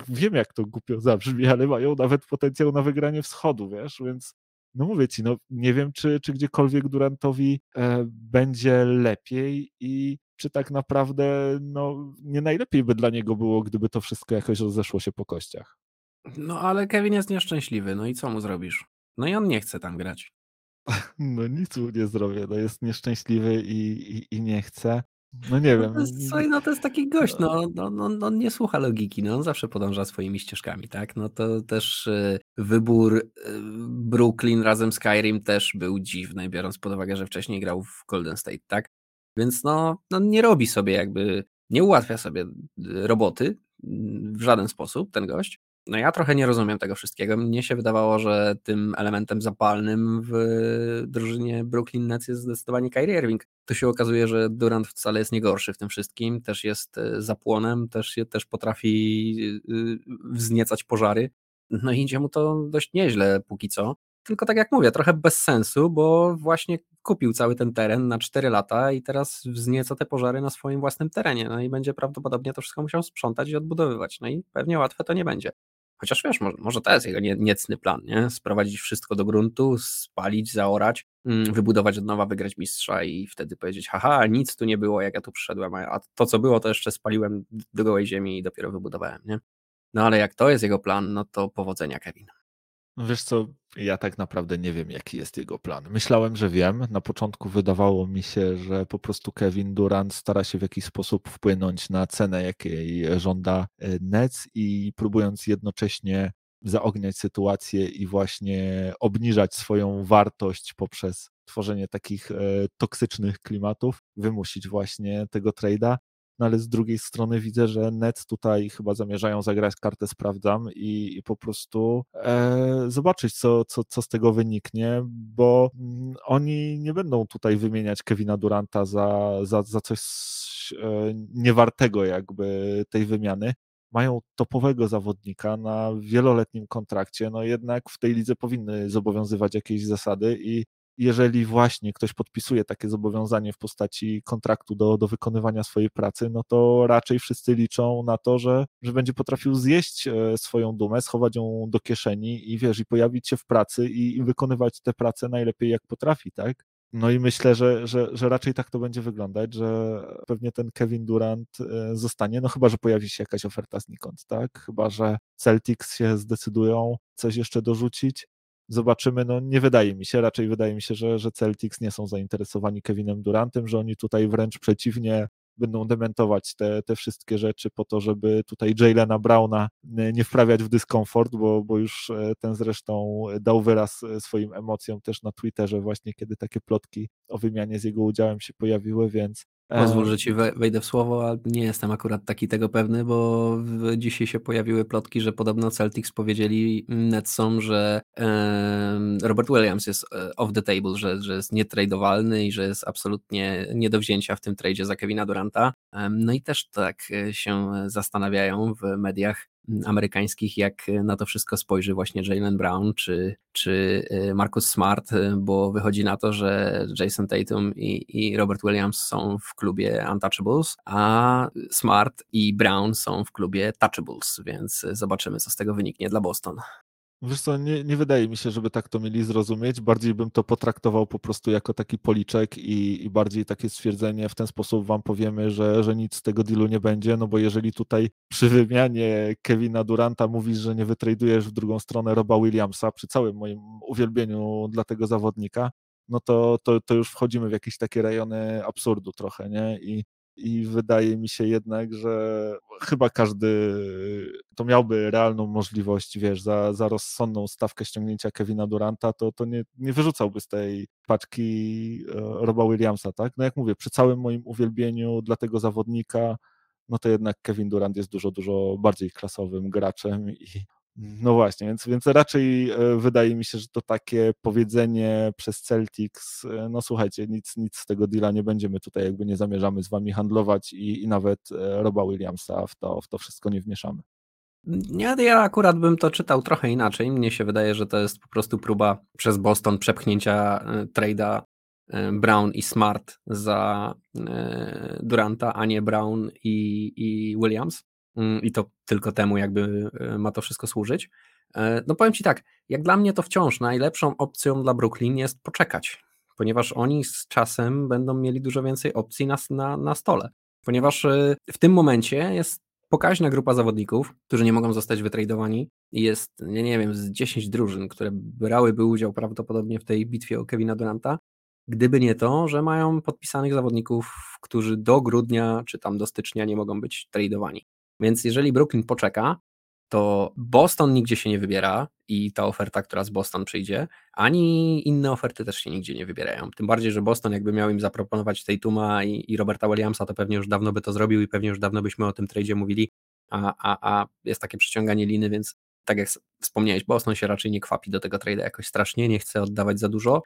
wiem jak to głupio zabrzmi, ale mają nawet potencjał na wygranie wschodu, wiesz, więc no mówię ci, no nie wiem, czy, czy gdziekolwiek Durantowi e, będzie lepiej i czy tak naprawdę no, nie najlepiej by dla niego było, gdyby to wszystko jakoś rozeszło się po kościach. No ale Kevin jest nieszczęśliwy, no i co mu zrobisz? No i on nie chce tam grać. [laughs] No nic mu nie zrobię, no jest nieszczęśliwy i, i, i nie chce. No nie no wiem. To jest, słuchaj, no to jest taki gość, no, no, no, no, nie słucha logiki, no on zawsze podąża swoimi ścieżkami, tak? No to też y, wybór y, Brooklyn razem z Skyrim też był dziwny, biorąc pod uwagę, że wcześniej grał w Golden State, tak? Więc no, no nie robi sobie jakby, nie ułatwia sobie y, roboty w żaden sposób ten gość. No ja trochę nie rozumiem tego wszystkiego. Mnie się wydawało, że tym elementem zapalnym w drużynie Brooklyn Nets jest zdecydowanie Kyrie Irving. To się okazuje, że Durant wcale jest nie gorszy w tym wszystkim, też jest e, zapłonem, też, też potrafi e, wzniecać pożary. No i idzie mu to dość nieźle póki co. Tylko tak jak mówię, trochę bez sensu, bo właśnie kupił cały ten teren na 4 lata i teraz wznieca te pożary na swoim własnym terenie. No i będzie prawdopodobnie to wszystko musiał sprzątać i odbudowywać. No i pewnie łatwe to nie będzie. Chociaż wiesz, może, może to jest jego nie, niecny plan, nie? Sprowadzić wszystko do gruntu, spalić, zaorać, mm, wybudować od nowa, wygrać mistrza i wtedy powiedzieć, haha, nic tu nie było, jak ja tu przyszedłem, a to, co było, to jeszcze spaliłem do gołej ziemi i dopiero wybudowałem, nie? No ale jak to jest jego plan, no to powodzenia, Kevin. No wiesz co, ja tak naprawdę nie wiem, jaki jest jego plan. Myślałem, że wiem. Na początku wydawało mi się, że po prostu Kevin Durant stara się w jakiś sposób wpłynąć na cenę, jakiej żąda e, Nets i próbując jednocześnie zaogniać sytuację i właśnie obniżać swoją wartość poprzez tworzenie takich e, toksycznych klimatów, wymusić właśnie tego trade'a no ale z drugiej strony widzę, że Nets tutaj chyba zamierzają zagrać kartę sprawdzam i, i po prostu e, zobaczyć, co, co, co z tego wyniknie, bo mm, oni nie będą tutaj wymieniać Kevina Duranta za, za, za coś e, niewartego jakby tej wymiany. Mają topowego zawodnika na wieloletnim kontrakcie, no jednak w tej lidze powinny zobowiązywać jakieś zasady i jeżeli właśnie ktoś podpisuje takie zobowiązanie w postaci kontraktu do, do wykonywania swojej pracy, no to raczej wszyscy liczą na to, że, że będzie potrafił zjeść e, swoją dumę, schować ją do kieszeni i wiesz, i pojawić się w pracy i, i wykonywać tę pracę najlepiej jak potrafi, tak? No i myślę, że, że, że raczej tak to będzie wyglądać, że pewnie ten Kevin Durant e, zostanie, no chyba, że pojawi się jakaś oferta znikąd, tak? Chyba, że Celtics się zdecydują coś jeszcze dorzucić, Zobaczymy, no nie wydaje mi się, raczej wydaje mi się, że, że Celtics nie są zainteresowani Kevinem Durantem, że oni tutaj wręcz przeciwnie będą dementować te, te wszystkie rzeczy po to, żeby tutaj Jalena Browna nie wprawiać w dyskomfort, bo, bo już e, ten zresztą dał wyraz e, swoim emocjom też na Twitterze właśnie, kiedy takie plotki o wymianie z jego udziałem się pojawiły, więc Pozwól, że ci wejdę w słowo, ale nie jestem akurat taki tego pewny, bo dzisiaj się pojawiły plotki, że podobno Celtics powiedzieli Netsom, że Robert Williams jest e, off the table, że, że jest nietradowalny i że jest absolutnie nie do wzięcia w tym tradzie za Kevina Duranta. No i też tak e, się zastanawiają w mediach, amerykańskich, jak na to wszystko spojrzy właśnie Jalen Brown czy, czy y, Marcus Smart, y, bo wychodzi na to, że Jason Tatum i, i Robert Williams są w klubie Untouchables, a Smart i Brown są w klubie Touchables, więc zobaczymy, co z tego wyniknie dla Boston. Wiesz co, nie, nie wydaje mi się, żeby tak to mieli zrozumieć. Bardziej bym to potraktował po prostu jako taki policzek i, i bardziej takie stwierdzenie, w ten sposób wam powiemy, że, że nic z tego dealu nie będzie, no bo jeżeli tutaj przy wymianie Kevina Duranta mówisz, że nie wytradujesz w drugą stronę Roba Williamsa, przy całym moim uwielbieniu dla tego zawodnika, no to, to, to już wchodzimy w jakieś takie rejony absurdu trochę, nie? I, i wydaje mi się jednak, że chyba każdy to miałby realną możliwość, wiesz, za, za rozsądną stawkę ściągnięcia Kevina Duranta, to, to nie, nie wyrzucałby z tej paczki e, Roba Williamsa, tak? No jak mówię, przy całym moim uwielbieniu dla tego zawodnika, no to jednak Kevin Durant jest dużo, dużo bardziej klasowym graczem i, no właśnie, więc, więc raczej e, wydaje mi się, że to takie powiedzenie przez Celtics, e, no słuchajcie, nic, nic z tego deala nie będziemy tutaj, jakby nie zamierzamy z wami handlować i, i nawet e, Roba Williamsa w to, w to wszystko nie wmieszamy. Ja, ja akurat bym to czytał trochę inaczej. Mnie się wydaje, że to jest po prostu próba przez Boston przepchnięcia trade'a Brown i Smart za Duranta, a nie Brown i, i Williams. Mm, i to tylko temu jakby e, ma to wszystko służyć. E, no powiem Ci tak, jak dla mnie to wciąż najlepszą opcją dla Brooklyn jest poczekać, ponieważ oni z czasem będą mieli dużo więcej opcji na, na, na stole, ponieważ e, w tym momencie jest pokaźna grupa zawodników, którzy nie mogą zostać wytradowani jest, nie, nie wiem, z 10 drużyn, które brałyby udział prawdopodobnie w tej bitwie o Kevina Duranta, gdyby nie to, że mają podpisanych zawodników, którzy do grudnia czy tam do stycznia nie mogą być tradowani. Więc jeżeli Brooklyn poczeka, to Boston nigdzie się nie wybiera i ta oferta, która z Boston przyjdzie, ani inne oferty też się nigdzie nie wybierają. Tym bardziej, że Boston jakby miał im zaproponować Tatuma i, i Roberta Williamsa, to pewnie już dawno by to zrobił i pewnie już dawno byśmy o tym tradzie mówili, a, a, a jest takie przyciąganie liny, więc tak jak wspomniałeś, Boston się raczej nie kwapi do tego trade'a jakoś strasznie, nie chce oddawać za dużo,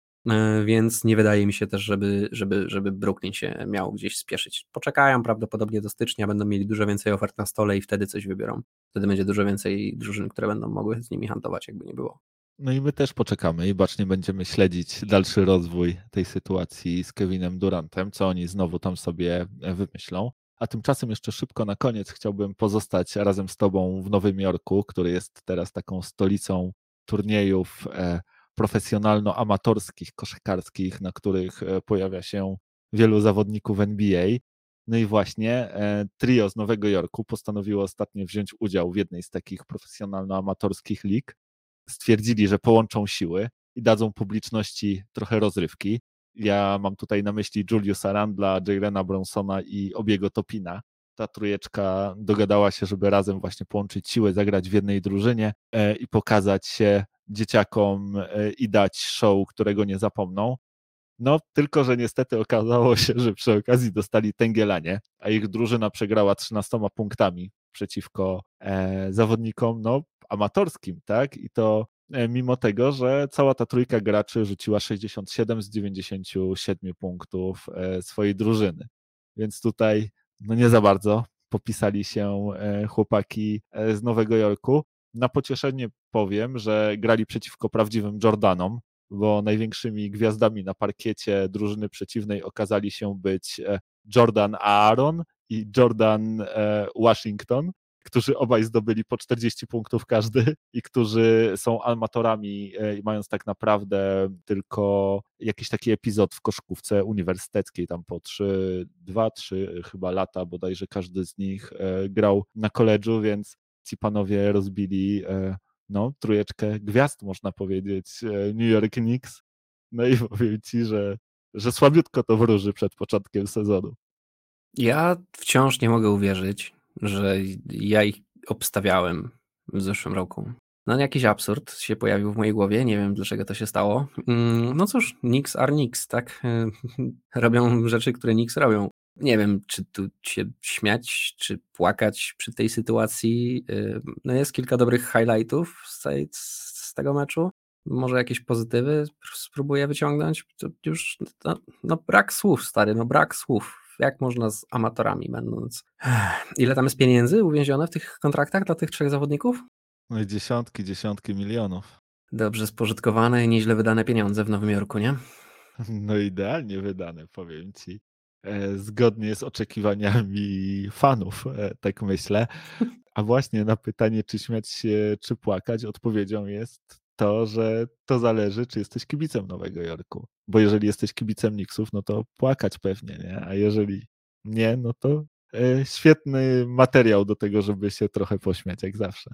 więc nie wydaje mi się też, żeby, żeby, żeby Brooklyn się miał gdzieś spieszyć. Poczekają prawdopodobnie do stycznia, będą mieli dużo więcej ofert na stole i wtedy coś wybiorą. Wtedy będzie dużo więcej drużyn, które będą mogły z nimi handlować, jakby nie było. No i my też poczekamy i bacznie będziemy śledzić dalszy rozwój tej sytuacji z Kevinem Durantem, co oni znowu tam sobie wymyślą. A tymczasem jeszcze szybko na koniec chciałbym pozostać razem z Tobą w Nowym Jorku, który jest teraz taką stolicą turniejów e, profesjonalno-amatorskich, koszykarskich, na których e, pojawia się wielu zawodników NBA. No i właśnie e, trio z Nowego Jorku postanowiło ostatnio wziąć udział w jednej z takich profesjonalno-amatorskich lig. Stwierdzili, że połączą siły i dadzą publiczności trochę rozrywki. Ja mam tutaj na myśli Juliusa Randla, Jaylena Bronsona i Obiego Topina. Ta trójeczka dogadała się, żeby razem właśnie połączyć siły, zagrać w jednej drużynie e, i pokazać się dzieciakom e, i dać show, którego nie zapomną. No, tylko że niestety okazało [laughs] się, że przy okazji dostali Tęgielanie, a ich drużyna przegrała 13 punktami przeciwko e, zawodnikom no, amatorskim, tak? I to mimo tego, że cała ta trójka graczy rzuciła 67 z 97 punktów swojej drużyny. Więc tutaj no nie za bardzo popisali się e, chłopaki z Nowego Jorku. Na pocieszenie powiem, że grali przeciwko prawdziwym Jordanom, bo największymi gwiazdami na parkiecie drużyny przeciwnej okazali się być Jordan Aaron i Jordan Washington którzy obaj zdobyli po 40 punktów każdy i którzy są amatorami, e, mając tak naprawdę tylko jakiś taki epizod w koszkówce uniwersyteckiej, tam po 3, 2, 3 chyba lata bodajże każdy z nich e, grał na koledżu, więc ci panowie rozbili e, no, trójeczkę gwiazd, można powiedzieć, New York Knicks. No i [laughs] powiem ci, że, że słabiutko to wróży przed początkiem sezonu. Ja wciąż nie mogę uwierzyć, że ja ich obstawiałem w zeszłym roku. No jakiś absurd się pojawił w mojej głowie, nie wiem dlaczego to się stało. Mm, no cóż, Nix are Nix, tak? [laughs] Robią rzeczy, które Nix robią. Nie wiem, czy tu się śmiać, czy płakać przy tej sytuacji. No jest kilka dobrych highlightów z, z tego meczu. Może jakieś pozytywy spróbuję wyciągnąć. To już no, no brak słów, stary, no brak słów. Jak można z amatorami będąc. Ile tam jest pieniędzy uwięzione w tych kontraktach dla tych trzech zawodników? No i dziesiątki, dziesiątki milionów. Dobrze spożytkowane i nieźle wydane pieniądze w Nowym Jorku, nie? [laughs] No idealnie wydane, powiem ci. E, zgodnie z oczekiwaniami fanów, e, tak myślę. [laughs] A właśnie na pytanie, czy śmiać się, czy płakać, odpowiedzią jest to, że to zależy, czy jesteś kibicem Nowego Jorku. Bo jeżeli jesteś kibicem Knicksów, no to płakać pewnie, nie? A jeżeli nie, no to e, świetny materiał do tego, żeby się trochę pośmiać, jak zawsze.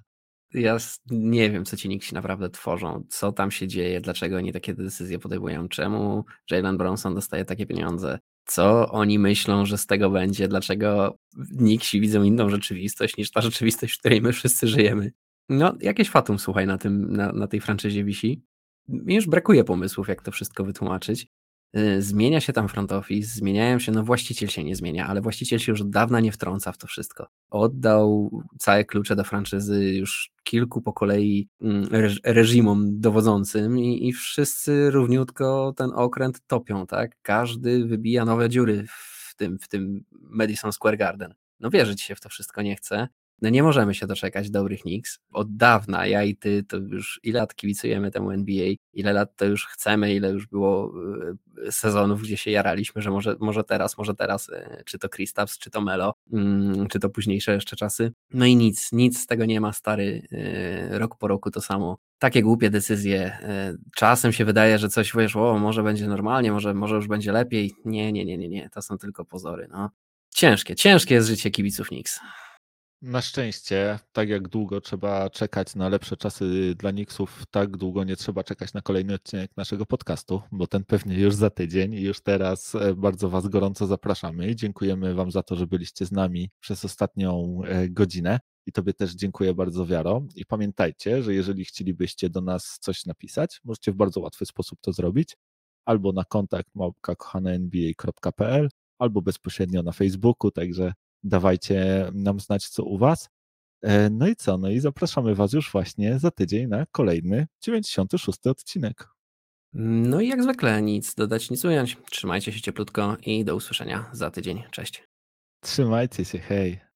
Ja nie wiem, co ci Knicksi naprawdę tworzą, co tam się dzieje, dlaczego oni takie decyzje podejmują, czemu Jalen Bronson dostaje takie pieniądze, co oni myślą, że z tego będzie, dlaczego Nixi widzą inną rzeczywistość niż ta rzeczywistość, w której my wszyscy żyjemy. No, jakieś fatum, słuchaj, na, tym, na, na tej franczyzie wisi. Mi już brakuje pomysłów, jak to wszystko wytłumaczyć. Y, zmienia się tam front office, zmieniają się, no właściciel się nie zmienia, ale właściciel się już od dawna nie wtrąca w to wszystko. Oddał całe klucze do franczyzy już kilku po kolei mm, reżimom dowodzącym i, i wszyscy równiutko ten okręt topią, tak? Każdy wybija nowe dziury w tym, w tym Madison Square Garden. No wierzyć się w to wszystko nie chce. No nie możemy się doczekać dobrych Knicks. Od dawna, ja i ty, to już ile lat kibicujemy temu NBA, ile lat to już chcemy, ile już było e, sezonów, gdzie się jaraliśmy, że może, może teraz, może teraz, e, czy to Kristaps, czy to Melo, mm, czy to późniejsze jeszcze czasy. No i nic, nic z tego nie ma, stary, e, rok po roku to samo. Takie głupie decyzje. Czasem się wydaje, że coś wiesz, o, może będzie normalnie, może, może już będzie lepiej. Nie, nie, nie, nie, nie, to są tylko pozory. No. Ciężkie, ciężkie jest życie kibiców Knicks. Na szczęście, tak jak długo trzeba czekać na lepsze czasy dla Nixów, tak długo nie trzeba czekać na kolejny odcinek naszego podcastu, bo ten pewnie już za tydzień i już teraz e, bardzo Was gorąco zapraszamy. Dziękujemy Wam za to, że byliście z nami przez ostatnią e, godzinę. I Tobie też dziękuję bardzo, Wiaro. I pamiętajcie, że jeżeli chcielibyście do nas coś napisać, możecie w bardzo łatwy sposób to zrobić. Albo na kontakt małpka.nba.pl, albo bezpośrednio na Facebooku, także dawajcie nam znać, co u Was. E, no i co? No i zapraszamy Was już właśnie za tydzień na kolejny 96 odcinek. No i jak zwykle nic dodać, nic ująć. Trzymajcie się cieplutko i do usłyszenia za tydzień. Cześć. Trzymajcie się, hej.